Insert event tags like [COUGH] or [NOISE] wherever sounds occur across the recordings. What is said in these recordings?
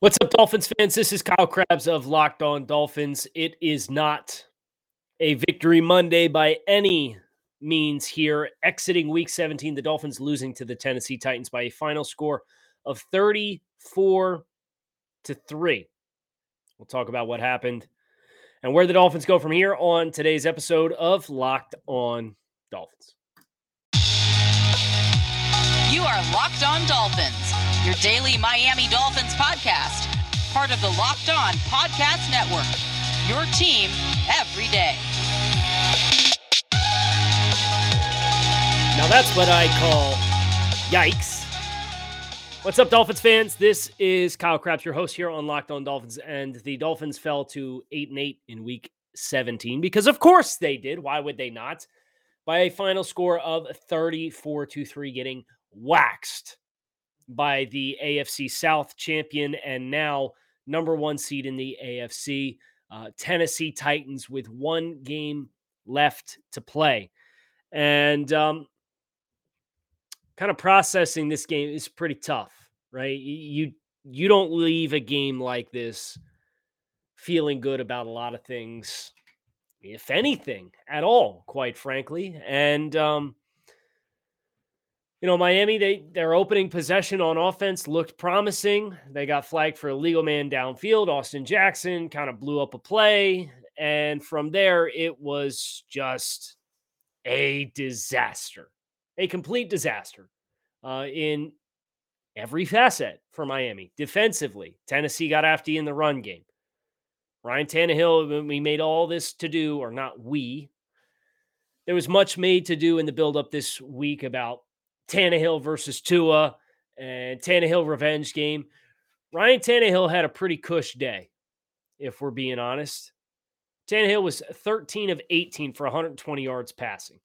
What's up, Dolphins fans? This is Kyle Crabbs of Locked On Dolphins. It is not a victory Monday by any means here. Exiting week 17, the Dolphins losing to the Tennessee Titans by a final score of 34 to 3. We'll talk about what happened and where the Dolphins go from here on today's episode of Locked On Dolphins. You are Locked On Dolphins your daily Miami Dolphins podcast, part of the Locked On Podcast Network. Your team every day. Now that's what I call yikes. What's up, Dolphins fans? This is Kyle Crabbs, your host here on Locked On Dolphins, and the Dolphins fell to eight and eight in Week 17 because, of course, they did. Why would they not? By a final score of 34 to three, getting waxed by the AFC South champion and now number one seed in the AFC, uh, Tennessee Titans, with one game left to play. And um, kind of processing this game is pretty tough, right? You you don't leave a game like this feeling good about a lot of things, if anything at all, quite frankly. And um, you know, Miami, they their opening possession on offense looked promising. They got flagged for illegal man downfield. Austin Jackson kind of blew up a play. And from there, it was just a disaster, a complete disaster uh, in every facet for Miami. Defensively, Tennessee got after you in the run game. Ryan Tannehill, we made all this to do, or not we. There was much made to do in the buildup this week about Tannehill versus Tua and Tannehill revenge game. Ryan Tannehill had a pretty cush day, if we're being honest. Tannehill was 13 of 18 for 120 yards passing.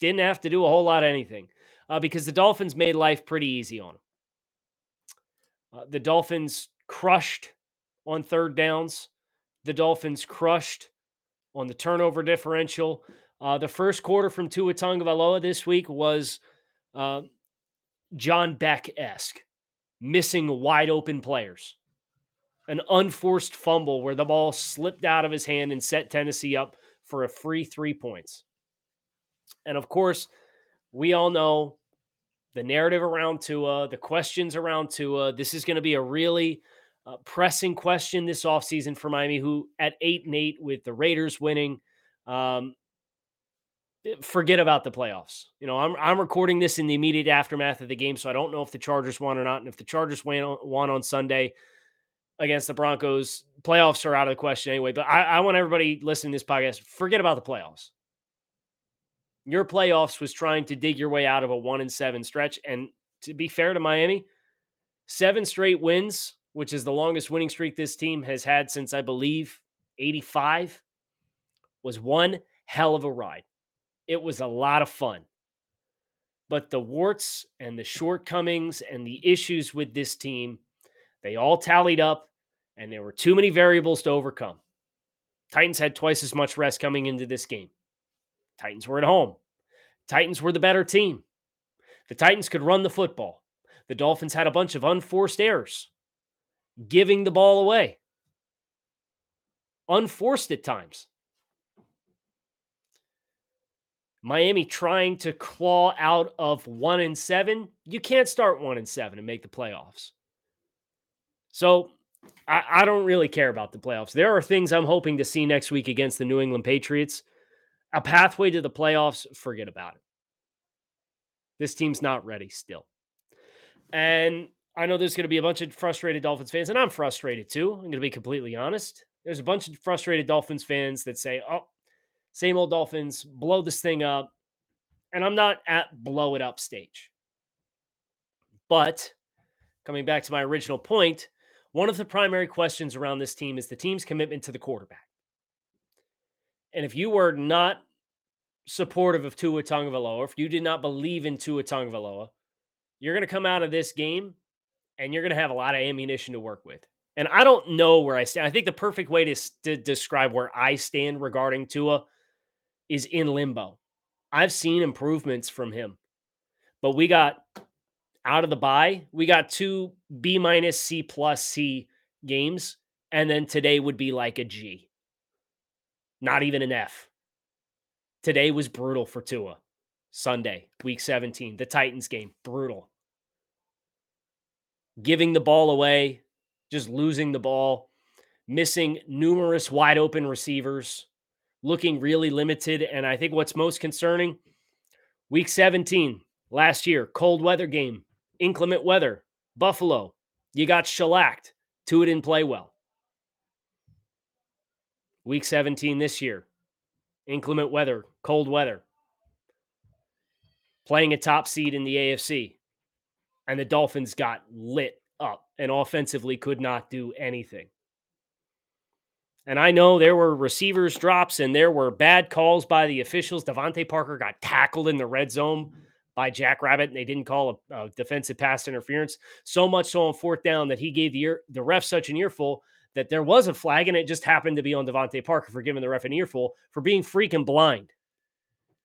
Didn't have to do a whole lot of anything uh, because the Dolphins made life pretty easy on him. Uh, the Dolphins crushed on third downs. The Dolphins crushed on the turnover differential. Uh, the first quarter from Tua Tagovailoa this week was uh, John Beck esque, missing wide open players, an unforced fumble where the ball slipped out of his hand and set Tennessee up for a free three points. And of course, we all know the narrative around Tua, the questions around Tua. This is going to be a really uh, pressing question this offseason for Miami, who at eight and eight with the Raiders winning. Um, Eh, forget about the playoffs. You know, I'm I'm recording this in the immediate aftermath of the game, so I don't know if the Chargers won or not. And if the Chargers won on, won on Sunday against the Broncos, playoffs are out of the question anyway. But I, I want everybody listening to this podcast forget about the playoffs. Your playoffs was trying to dig your way out of a one and seven stretch, and to be fair to Miami, seven straight wins, which is the longest winning streak this team has had since I believe '85, was one hell of a ride. It was a lot of fun. But the warts and the shortcomings and the issues with this team, they all tallied up, and there were too many variables to overcome. Titans had twice as much rest coming into this game. Titans were at home. Titans were the better team. The Titans could run the football. The Dolphins had a bunch of unforced errors, giving the ball away. Unforced at times. Miami trying to claw out of one and seven. You can't start one and seven and make the playoffs. So I, I, don't really care about the playoffs. There are things I'm hoping to see next week against the New England Patriots. A pathway to the playoffs, forget about it. This team's not ready still. And I know there's going to be a bunch of frustrated Dolphins fans, and I'm frustrated too. I'm going to be completely honest. There's a bunch of frustrated Dolphins fans that say, oh, same old Dolphins, blow this thing up. And I'm not at blow it up stage. But coming back to my original point, one of the primary questions around this team is the team's commitment to the quarterback. And if you were not supportive of Tua Tagovailoa, if you did not believe in Tua Tagovailoa, you're going to come out of this game and you're going to have a lot of ammunition to work with. And I don't know where I stand. I think the perfect way to, to describe where I stand regarding Tua is in limbo. I've seen improvements from him, but we got out of the bye, we got two B minus C plus C games. And then today would be like a G, not even an F. Today was brutal for Tua. Sunday, week 17, the Titans game, brutal. Giving the ball away, just losing the ball, missing numerous wide open receivers, looking really limited. And I think what's most concerning, week 17, last year, cold weather game, inclement weather, Buffalo, you got shellacked. Tua didn't play well. Week 17 this year, inclement weather, cold weather, playing a top seed in the AFC. And the Dolphins got lit up and offensively could not do anything. And I know there were receivers drops and there were bad calls by the officials. DeVante Parker got tackled in the red zone by Jack Rabbit and they didn't call a, a defensive pass interference. So much so on fourth down that he gave the ear, the ref such an earful that there was a flag and it just happened to be on DeVante Parker for giving the ref an earful for being freaking blind.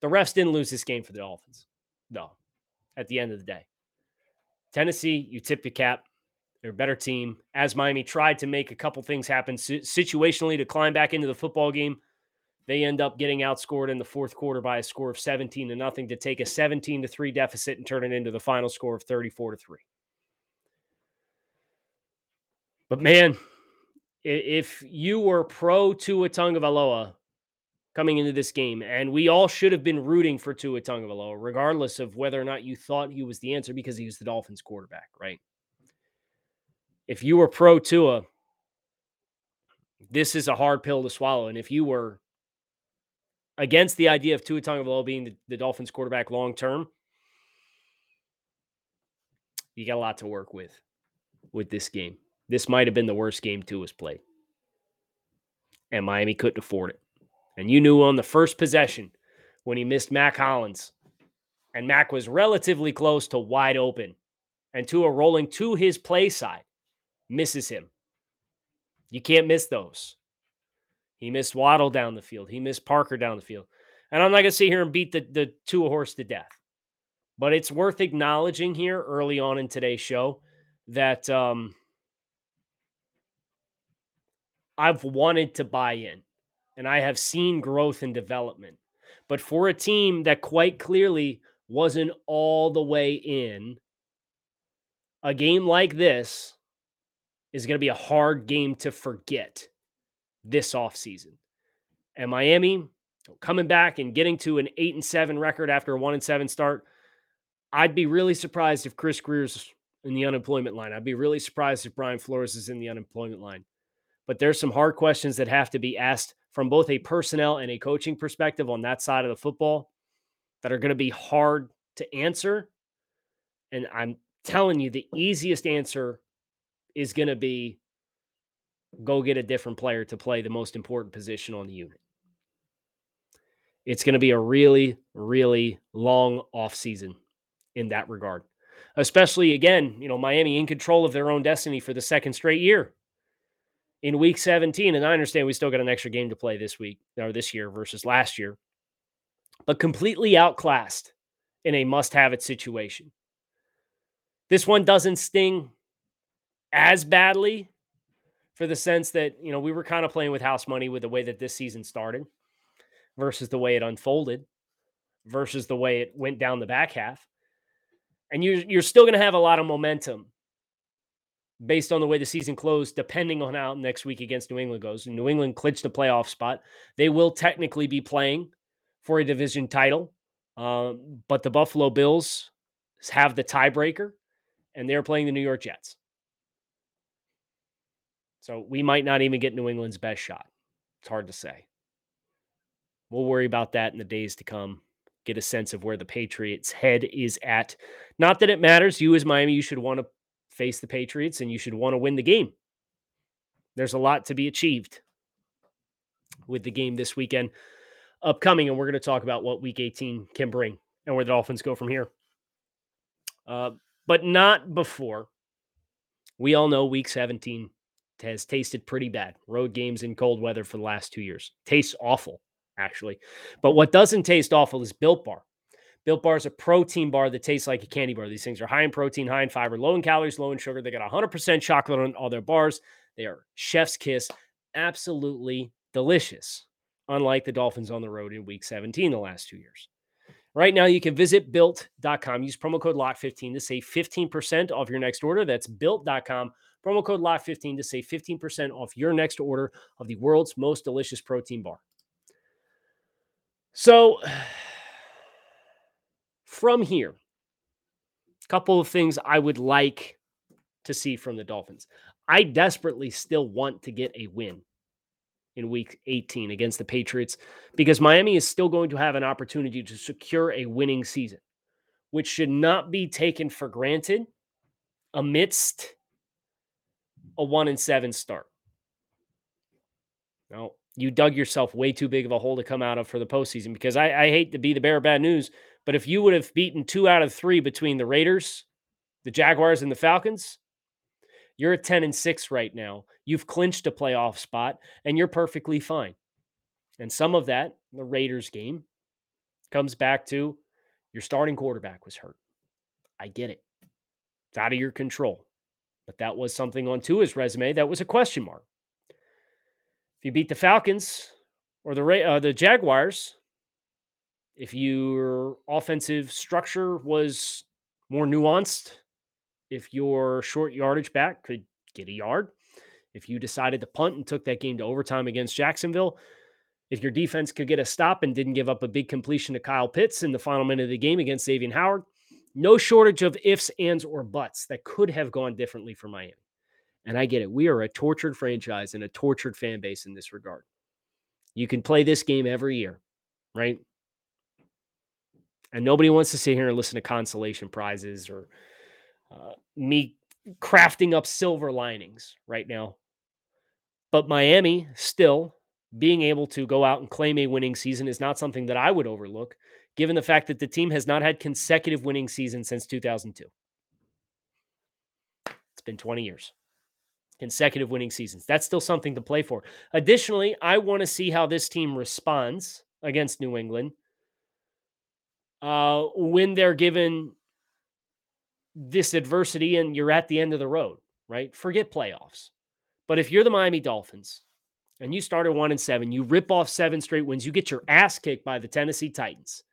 The refs didn't lose this game for the Dolphins. No, at the end of the day. Tennessee, you tip your cap. They're a better team. As Miami tried to make a couple things happen situationally to climb back into the football game, they end up getting outscored in the fourth quarter by a score of 17 to nothing to take a 17 to 3 deficit and turn it into the final score of 34 to 3. But man, if you were pro Tua Tagovailoa coming into this game, and we all should have been rooting for Tua Tagovailoa, regardless of whether or not you thought he was the answer because he was the Dolphins quarterback, right? If you were pro Tua, this is a hard pill to swallow. And if you were against the idea of Tua Tagovailoa being the, the Dolphins quarterback long term, you got a lot to work with with this game. This might have been the worst game Tua's played. And Miami couldn't afford it. And you knew on the first possession when he missed Mack Hollins, and Mack was relatively close to wide open, and Tua rolling to his play side, misses him. You can't miss those. He missed Waddle down the field. He missed Parker down the field. And I'm not going to sit here and beat the, the Tua horse to death. But it's worth acknowledging here early on in today's show that um, I've wanted to buy in and I have seen growth and development. But for a team that quite clearly wasn't all the way in, a game like this is going to be a hard game to forget this offseason. And Miami coming back and getting to an 8 and 7 record after a 1 and 7 start. I'd be really surprised if Chris Grier's in the unemployment line. I'd be really surprised if Brian Flores is in the unemployment line. But there's some hard questions that have to be asked from both a personnel and a coaching perspective on that side of the football that are going to be hard to answer. And I'm telling you, the easiest answer is going to be go get a different player to play the most important position on the unit. It's going to be a really, really long offseason in that regard. Especially again, you know, Miami in control of their own destiny for the second straight year in week 17. And I understand we still got an extra game to play this week or this year versus last year, but completely outclassed in a must have it situation. This one doesn't sting as badly for the sense that, you know, we were kind of playing with house money with the way that this season started versus the way it unfolded versus the way it went down the back half. And you're, you're still going to have a lot of momentum based on the way the season closed, depending on how next week against New England goes. New England clinched a playoff spot. They will technically be playing for a division title, um, but the Buffalo Bills have the tiebreaker, and they're playing the New York Jets. So we might not even get New England's best shot. It's hard to say. We'll worry about that in the days to come. Get a sense of where the Patriots' head is at. Not that it matters. You, as Miami, you should want to face the Patriots and you should want to win the game. There's a lot to be achieved with the game this weekend upcoming, and we're going to talk about what Week 18 can bring and where the Dolphins go from here. Uh, but not before. We all know Week 17 has tasted pretty bad. Road games in cold weather for the last two years tastes awful, actually. But what doesn't taste awful is Built Bar. Built Bar is a protein bar that tastes like a candy bar. These things are high in protein, high in fiber, low in calories, low in sugar. They got 100% chocolate on all their bars. They are chef's kiss, absolutely delicious, unlike the Dolphins on the road in week 17 the last two years. Right now, you can visit built.com. Use promo code LOCK15 to save 15% off your next order. That's built.com. Promo code LOCK15 to save 15% off your next order of the world's most delicious protein bar. So, [SIGHS] from here, a couple of things I would like to see from the Dolphins. I desperately still want to get a win in week 18 against the Patriots because Miami is still going to have an opportunity to secure a winning season, which should not be taken for granted amidst a one and seven start. No, you dug yourself way too big of a hole to come out of for the postseason because I, I hate to be the bearer of bad news, but if you would have beaten two out of three between the Raiders, the Jaguars, and the Falcons, you're at 10 and 6 right now. You've clinched a playoff spot and you're perfectly fine. And some of that, the Raiders game, comes back to your starting quarterback was hurt. I get it. It's out of your control. But that was something on Tua's resume that was a question mark. If you beat the Falcons or the uh, the Jaguars, if your offensive structure was more nuanced, if your short yardage back could get a yard, if you decided to punt and took that game to overtime against Jacksonville, if your defense could get a stop and didn't give up a big completion to Kyle Pitts in the final minute of the game against Xavier Howard, no shortage of ifs, ands, or buts that could have gone differently for Miami. And I get it. We are a tortured franchise and a tortured fan base in this regard. You can play this game every year, right? And nobody wants to sit here and listen to consolation prizes or uh, me crafting up silver linings right now. But Miami still being able to go out and claim a winning season is not something that I would overlook, given the fact that the team has not had consecutive winning seasons since 2002. It's been 20 years. Consecutive winning seasons. That's still something to play for. Additionally, I want to see how this team responds against New England uh, when they're given this adversity and you're at the end of the road, right? Forget playoffs. But if you're the Miami Dolphins and you start at one and seven, you rip off seven straight wins, you get your ass kicked by the Tennessee Titans.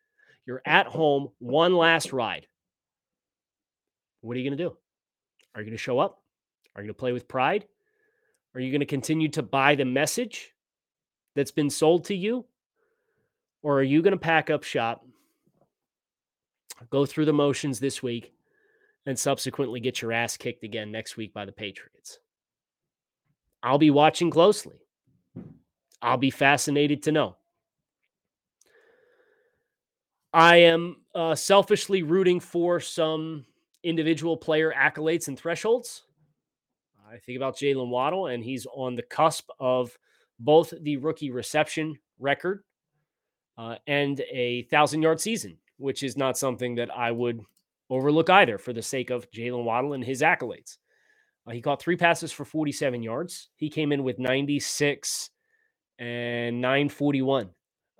You're at home, one last ride. What are you going to do? Are you going to show up? Are you going to play with pride? Are you going to continue to buy the message that's been sold to you? Or are you going to pack up shop, go through the motions this week, and subsequently get your ass kicked again next week by the Patriots. I'll be watching closely. I'll be fascinated to know. I am uh, selfishly rooting for some individual player accolades and thresholds. I think about Jaylen Waddle, and he's on the cusp of both the rookie reception record uh, and a thousand yard season, which is not something that I would overlook either for the sake of Jaylen Waddle and his accolades. Uh, he caught three passes for 47 yards. He came in with 96 and 941.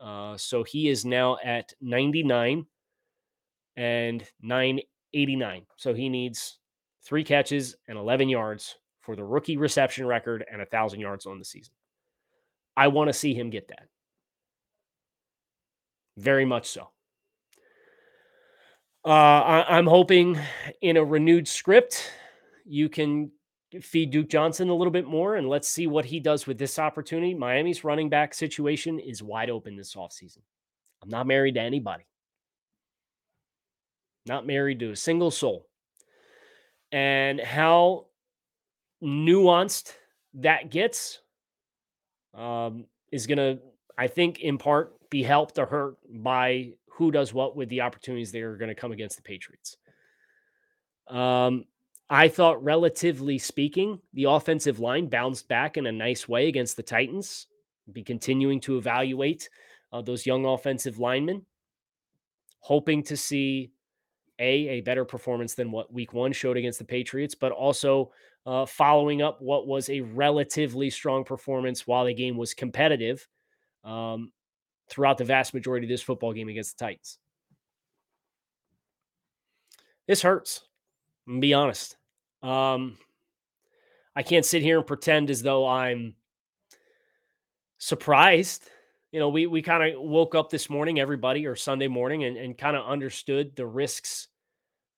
Uh, so he is now at 99 and 989. So he needs three catches and 11 yards for the rookie reception record and a thousand yards on the season. I want to see him get that. Very much so. Uh, I, am hoping in a renewed script, you can feed Duke Johnson a little bit more and let's see what he does with this opportunity. Miami's running back situation is wide open this offseason. I'm not married to anybody, not married to a single soul. And how nuanced that gets um, is going to, I think, in part be helped or hurt by who does what with the opportunities that are going to come against the Patriots. Um, I thought, relatively speaking, the offensive line bounced back in a nice way against the Titans. Be continuing to evaluate uh, those young offensive linemen, hoping to see a a better performance than what Week One showed against the Patriots, but also uh, following up what was a relatively strong performance while the game was competitive um, throughout the vast majority of this football game against the Titans. This hurts. Be honest. Um, I can't sit here and pretend as though I'm surprised. You know, we we kind of woke up this morning, everybody, or Sunday morning, and, and kind of understood the risks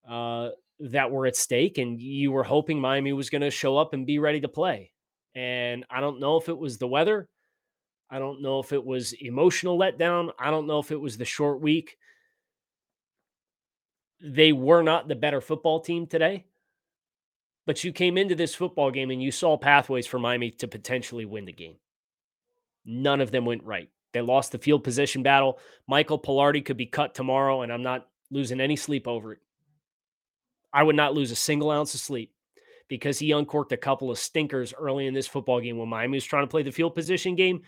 uh, that were at stake, and you were hoping Miami was going to show up and be ready to play. And I don't know if it was the weather. I don't know if it was emotional letdown. I don't know if it was the short week. They were not the better football team today. But you came into this football game and you saw pathways for Miami to potentially win the game. None of them went right. They lost the field position battle. Michael Palardy could be cut tomorrow, and I'm not losing any sleep over it. I would not lose a single ounce of sleep because he uncorked a couple of stinkers early in this football game when Miami was trying to play the field position game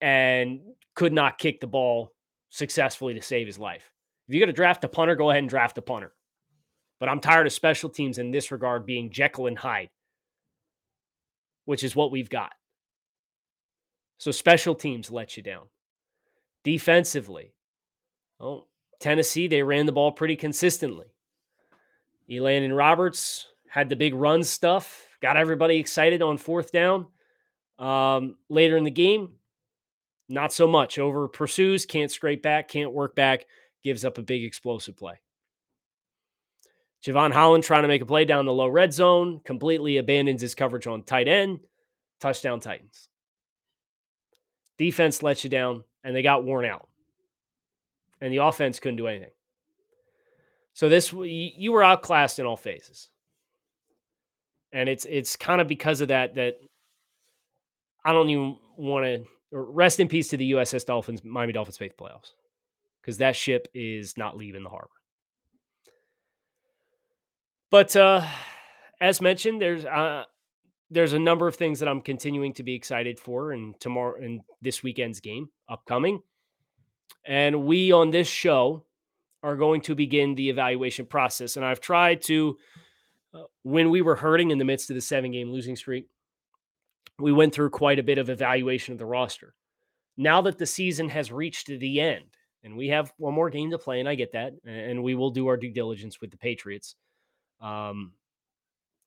and could not kick the ball successfully to save his life. If you're going to draft a punter, go ahead and draft a punter. But I'm tired of special teams in this regard being Jekyll and Hyde, which is what we've got. So special teams let you down. Defensively, oh, Tennessee, they ran the ball pretty consistently. Elandon Roberts had the big run stuff, got everybody excited on fourth down. Um, later in the game, not so much. Over pursues, can't scrape back, can't work back, gives up a big explosive play. Jevon Holland trying to make a play down the low red zone, completely abandons his coverage on tight end. Touchdown Titans. Defense lets you down, and they got worn out. And the offense couldn't do anything. So this you were outclassed in all phases. And it's it's kind of because of that that I don't even want to rest in peace to the USS Dolphins, Miami Dolphins faith playoffs. Because that ship is not leaving the harbor. But uh, as mentioned, there's uh, there's a number of things that I'm continuing to be excited for, and tomorrow and this weekend's game upcoming. And we on this show are going to begin the evaluation process. And I've tried to, uh, when we were hurting in the midst of the seven game losing streak, we went through quite a bit of evaluation of the roster. Now that the season has reached the end, and we have one more game to play, and I get that, and we will do our due diligence with the Patriots. Um,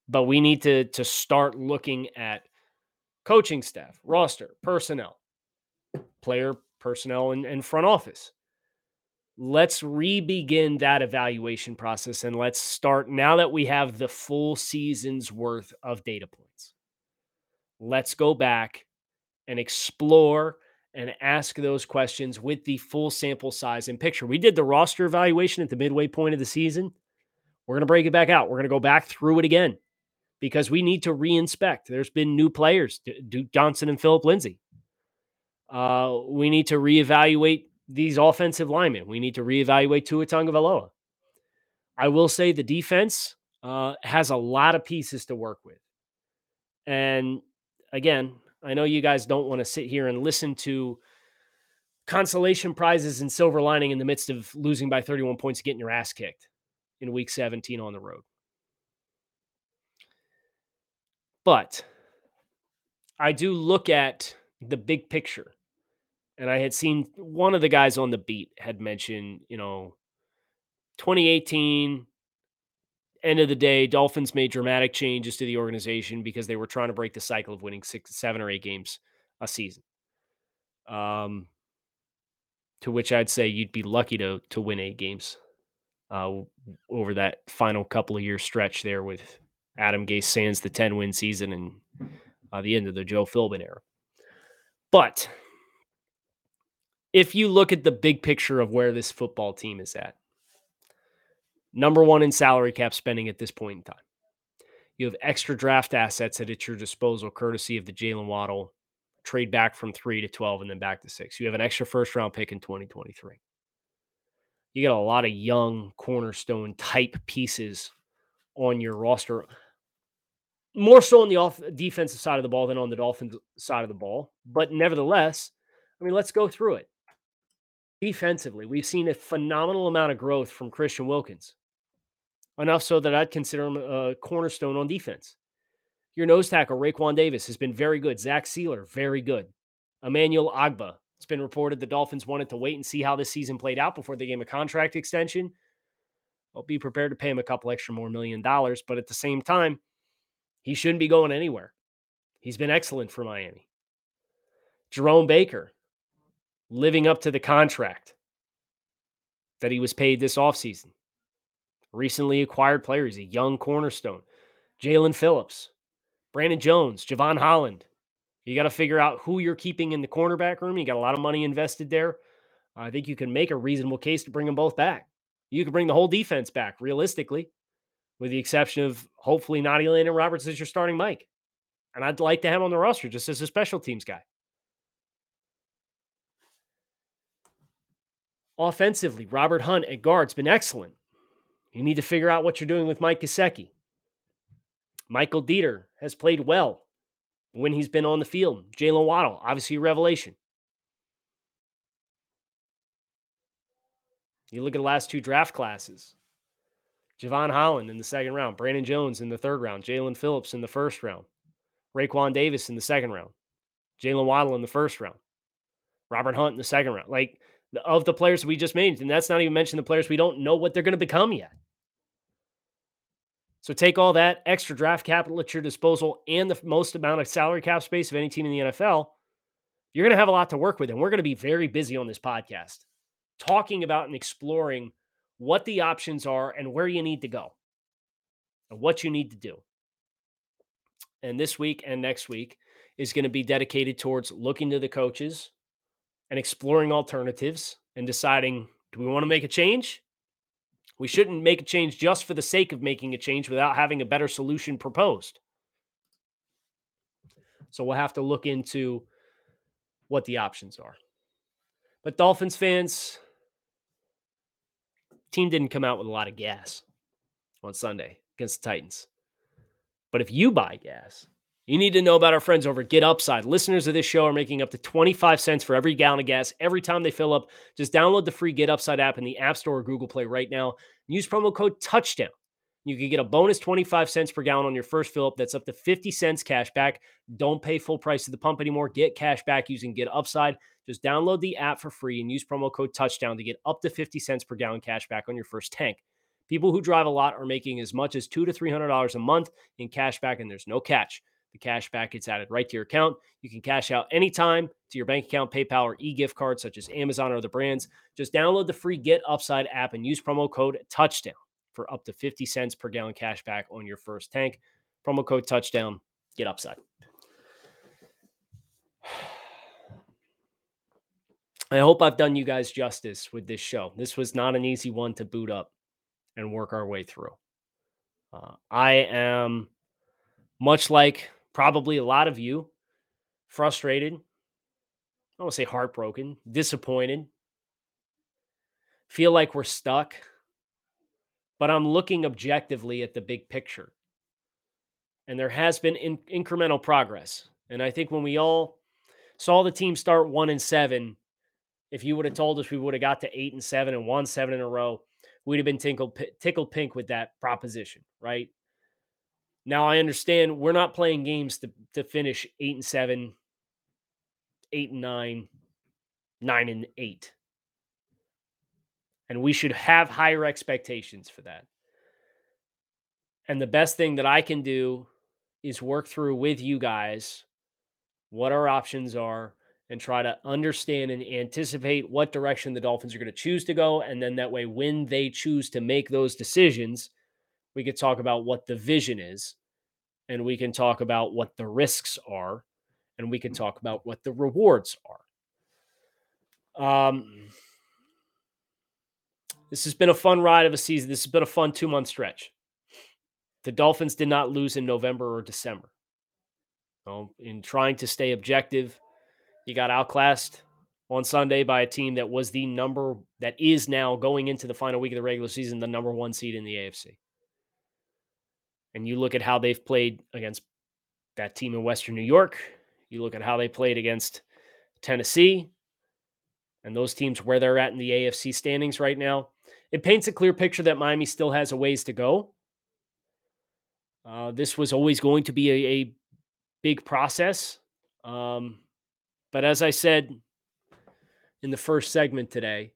but we need to to start looking at coaching staff, roster, personnel, player personnel, and, and front office. Let's re-begin that evaluation process and let's start now that we have the full season's worth of data points. Let's go back and explore and ask those questions with the full sample size and picture. We did the roster evaluation at the midway point of the season. We're going to break it back out. We're going to go back through it again because we need to reinspect. There's been new players, Duke Johnson and Philip Lindsay. Uh, we need to reevaluate these offensive linemen. We need to reevaluate Tua Tagovailoa. I will say the defense uh, has a lot of pieces to work with. And again, I know you guys don't want to sit here and listen to consolation prizes and silver lining in the midst of losing by 31 points, getting your ass kicked in week 17 on the road. But I do look at the big picture. And I had seen one of the guys on the beat had mentioned, you know, 2018, end of the day, Dolphins made dramatic changes to the organization because they were trying to break the cycle of winning six, seven, or eight games a season. Um, to which I'd say you'd be lucky to to win eight games uh, over that final couple of year stretch there with Adam Gase sands the 10 win season and uh, the end of the Joe Philbin era. But if you look at the big picture of where this football team is at, number one in salary cap spending at this point in time. You have extra draft assets at your disposal, courtesy of the Jaylen Waddle trade back from three to 12 and then back to six. You have an extra first round pick in 2023 you got a lot of young cornerstone type pieces on your roster. More so on the off defensive side of the ball than on the Dolphins side of the ball. But nevertheless, I mean, let's go through it. Defensively, we've seen a phenomenal amount of growth from Christian Wilkins. Enough so that I'd consider him a cornerstone on defense. Your nose tackle, Raekwon Davis, has been very good. Zach Sieler, very good. Emmanuel Ogbah, it's been reported the Dolphins wanted to wait and see how this season played out before they gave him a contract extension. I'll be prepared to pay him a couple extra more million dollars. But at the same time, he shouldn't be going anywhere. He's been excellent for Miami. Jerome Baker, living up to the contract that he was paid this offseason. Recently acquired player. He's a young cornerstone. Jaelan Phillips, Brandon Jones, Jevon Holland. You got to figure out who you're keeping in the cornerback room. You got a lot of money invested there. I think you can make a reasonable case to bring them both back. You could bring the whole defense back, realistically, with the exception of hopefully not and Roberts as your starting Mike. And I'd like to have him on the roster just as a special teams guy. Offensively, Robert Hunt at guard's been excellent. You need to figure out what you're doing with Mike Gesicki. Michael Deiter has played well when he's been on the field. Jaylen Waddle, obviously a revelation. You look at the last two draft classes. Jevon Holland in the second round, Brandon Jones in the third round, Jaelan Phillips in the first round, Raekwon Davis in the second round, Jaylen Waddle in the first round, Robert Hunt in the second round. Like of the players we just made, and that's not even mentioning the players we don't know what they're going to become yet. So take all that extra draft capital at your disposal and the most amount of salary cap space of any team in the NFL. You're going to have a lot to work with, and we're going to be very busy on this podcast talking about and exploring what the options are and where you need to go and what you need to do. And this week and next week is going to be dedicated towards looking to the coaches and exploring alternatives and deciding do we want to make a change? We shouldn't make a change just for the sake of making a change without having a better solution proposed. So we'll have to look into what the options are. But Dolphins fans, team didn't come out with a lot of gas on Sunday against the Titans. But if you buy gas, you need to know about our friends over Get Upside. Listeners of this show are making up to 25 cents for every gallon of gas every time they fill up. Just download the free Get Upside app in the App Store or Google Play right now. Use promo code Touchdown. You can get a bonus 25 cents per gallon on your first fill up. That's up to 50 cents cash back. Don't pay full price to the pump anymore. Get cash back using Get Upside. Just download the app for free and use promo code touchdown to get up to 50 cents per gallon cash back on your first tank. People who drive a lot are making as much as two to three hundred dollars a month in cash back, and there's no catch. The cash back gets added right to your account. You can cash out anytime to your bank account, PayPal, or e-gift cards such as Amazon or other brands. Just download the free Get Upside app and use promo code touchdown for up to 50 cents per gallon cash back on your first tank. Promo code touchdown. Get upside. [SIGHS] I hope I've done you guys justice with this show. This was not an easy one to boot up and work our way through. Uh, I am much like probably a lot of you, frustrated. I to say heartbroken, disappointed. Feel like we're stuck, but I'm looking objectively at the big picture. And there has been in- incremental progress. And I think when we all saw the team start one and seven, if you would have told us we would have got to eight and seven and won seven in a row, we'd have been tickled, tickled pink with that proposition, right? Now I understand we're not playing games to, to finish eight and seven, eight and nine, nine and eight. And we should have higher expectations for that. And the best thing that I can do is work through with you guys what our options are and try to understand and anticipate what direction the Dolphins are going to choose to go. And then that way, when they choose to make those decisions, we could talk about what the vision is and we can talk about what the risks are and we can talk about what the rewards are. Um, this has been a fun ride of a season. This has been a fun two month stretch. The Dolphins did not lose in November or December. So in trying to stay objective, you got outclassed on Sunday by a team that was the number that is now going into the final week of the regular season, the number one seed in the AFC. And you look at how they've played against that team in Western New York. You look at how they played against Tennessee and those teams where they're at in the AFC standings right now. It paints a clear picture that Miami still has a ways to go. Uh, this was always going to be a, a big process. Um, but as I said in the first segment today,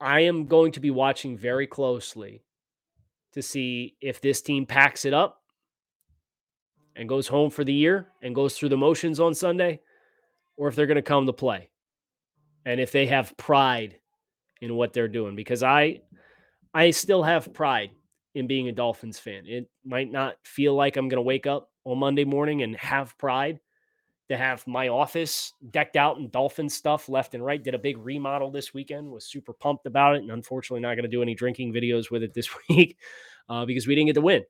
I am going to be watching very closely to see if this team packs it up and goes home for the year and goes through the motions on Sunday, or if they're going to come to play and if they have pride in what they're doing. Because I, I still have pride in being a Dolphins fan. It might not feel like I'm going to wake up on Monday morning and have pride to have my office decked out in dolphin stuff left and right. Did a big remodel this weekend, was super pumped about it. And unfortunately, not going to do any drinking videos with it this [LAUGHS] week uh, because we didn't get to win.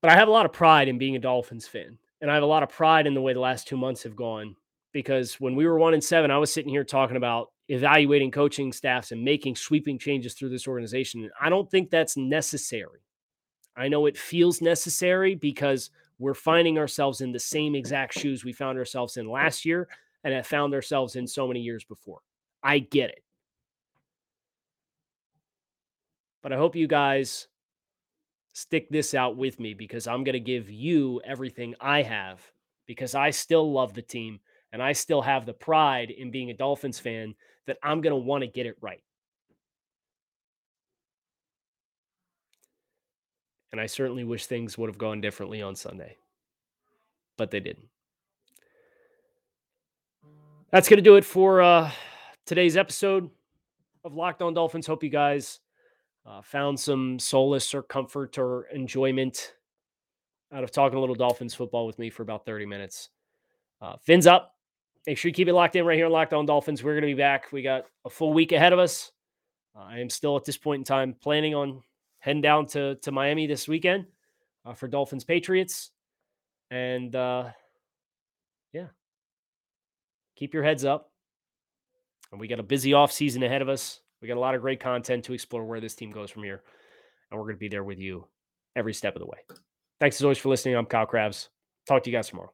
But I have a lot of pride in being a Dolphins fan. And I have a lot of pride in the way the last two months have gone because when we were one and seven, I was sitting here talking about evaluating coaching staffs and making sweeping changes through this organization. I don't think that's necessary. I know it feels necessary because we're finding ourselves in the same exact shoes we found ourselves in last year and have found ourselves in so many years before. I get it. But I hope you guys stick this out with me because I'm going to give you everything I have because I still love the team and I still have the pride in being a Dolphins fan that I'm going to want to get it right. And I certainly wish things would have gone differently on Sunday, but they didn't. That's going to do it for uh, today's episode of Locked On Dolphins. Hope you guys uh, found some solace or comfort or enjoyment out of talking a little Dolphins football with me for about 30 minutes. Uh, fins up. Make sure you keep it locked in right here on Locked On Dolphins. We're going to be back. We got a full week ahead of us. Uh, I am still at this point in time planning on heading down to to Miami this weekend uh, for Dolphins Patriots, and uh, yeah, keep your heads up. And we got a busy off season ahead of us. We got a lot of great content to explore where this team goes from here, and we're going to be there with you every step of the way. Thanks as always for listening. I'm Kyle Crabbs. Talk to you guys tomorrow.